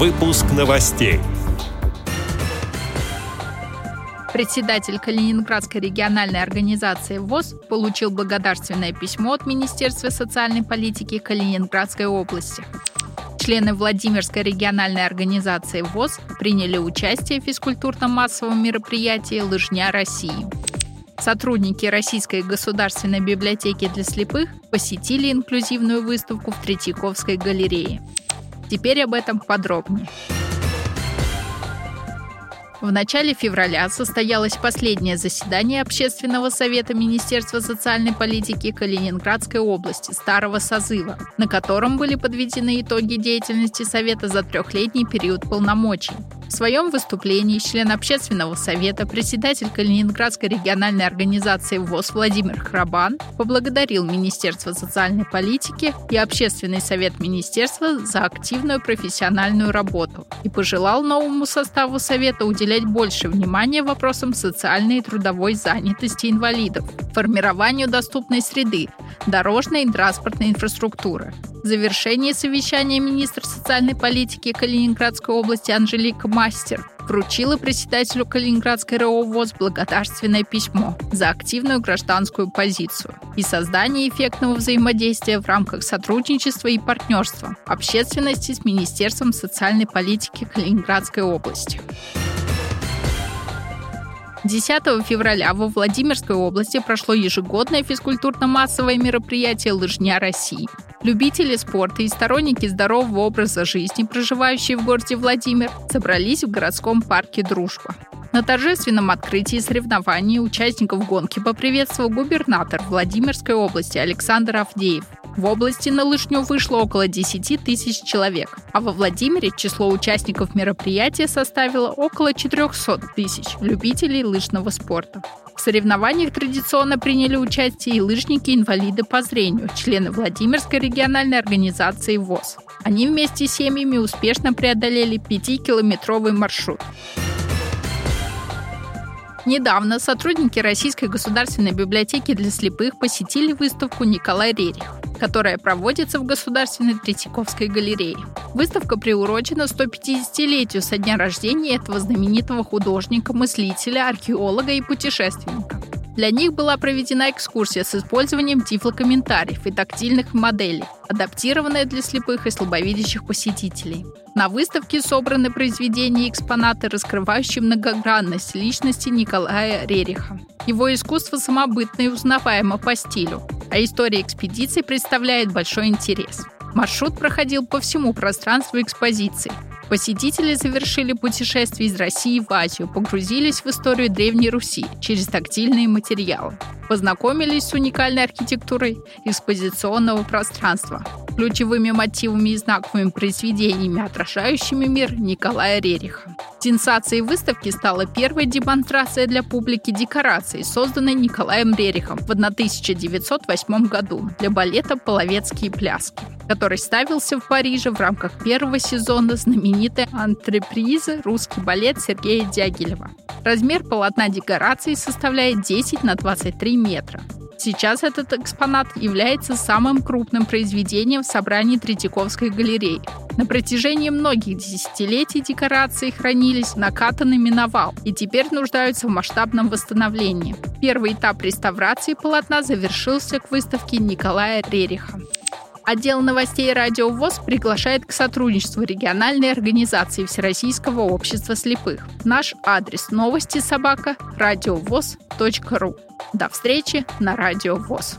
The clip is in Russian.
Выпуск новостей. Председатель Калининградской региональной организации ВОЗ получил благодарственное письмо от Министерства социальной политики Калининградской области. Члены Владимирской региональной организации ВОЗ приняли участие в физкультурно-массовом мероприятии «Лыжня России». Сотрудники Российской государственной библиотеки для слепых посетили инклюзивную выставку в Третьяковской галерее. Теперь об этом подробнее. В начале февраля состоялось последнее заседание Общественного совета Министерства социальной политики Калининградской области старого созыва, на котором были подведены итоги деятельности Совета за трехлетний период полномочий. В своем выступлении член общественного совета, председатель Калининградской региональной организации ВОЗ Владимир Храбан поблагодарил Министерство социальной политики и Общественный совет министерства за активную профессиональную работу и пожелал новому составу совета уделять больше внимания вопросам социальной и трудовой занятости инвалидов, формированию доступной среды, дорожной и транспортной инфраструктуры. В завершении совещания министр социальной политики Калининградской области Анжелика Мастер вручила председателю Калининградской РО ВОЗ благодарственное письмо за активную гражданскую позицию и создание эффектного взаимодействия в рамках сотрудничества и партнерства общественности с Министерством социальной политики Калининградской области. 10 февраля во Владимирской области прошло ежегодное физкультурно-массовое мероприятие «Лыжня России». Любители спорта и сторонники здорового образа жизни, проживающие в городе Владимир, собрались в городском парке «Дружба». На торжественном открытии соревнований участников гонки поприветствовал губернатор Владимирской области Александр Авдеев. В области на лыжню вышло около 10 тысяч человек, а во Владимире число участников мероприятия составило около 400 тысяч любителей лыжного спорта. В соревнованиях традиционно приняли участие и лыжники-инвалиды по зрению, члены Владимирской региональной организации ВОЗ. Они вместе с семьями успешно преодолели 5-километровый маршрут. Недавно сотрудники Российской государственной библиотеки для слепых посетили выставку «Николай Рерих», которая проводится в Государственной Третьяковской галерее. Выставка приурочена 150-летию со дня рождения этого знаменитого художника, мыслителя, археолога и путешественника. Для них была проведена экскурсия с использованием тифлокомментариев и тактильных моделей, адаптированная для слепых и слабовидящих посетителей. На выставке собраны произведения и экспонаты, раскрывающие многогранность личности Николая Рериха. Его искусство самобытно и узнаваемо по стилю, а история экспедиции представляет большой интерес. Маршрут проходил по всему пространству экспозиции – Посетители завершили путешествие из России в Азию, погрузились в историю Древней Руси через тактильные материалы, познакомились с уникальной архитектурой экспозиционного пространства, ключевыми мотивами и знаковыми произведениями, отражающими мир Николая Рериха. Сенсацией выставки стала первая демонстрация для публики декораций, созданной Николаем Рерихом в 1908 году для балета «Половецкие пляски» который ставился в Париже в рамках первого сезона знаменитой антрепризы «Русский балет» Сергея Дягилева. Размер полотна декорации составляет 10 на 23 метра. Сейчас этот экспонат является самым крупным произведением в собрании Третьяковской галереи. На протяжении многих десятилетий декорации хранились накатанными на вал и теперь нуждаются в масштабном восстановлении. Первый этап реставрации полотна завершился к выставке Николая Рериха. Отдел новостей «Радио ВОЗ» приглашает к сотрудничеству региональной организации Всероссийского общества слепых. Наш адрес новости собака радиовоз.ру. До встречи на Радио ВОЗ.